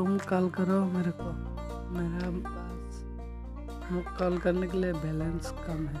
तुम कॉल करो मेरे को। मेरा पास कॉल करने के लिए बैलेंस कम है।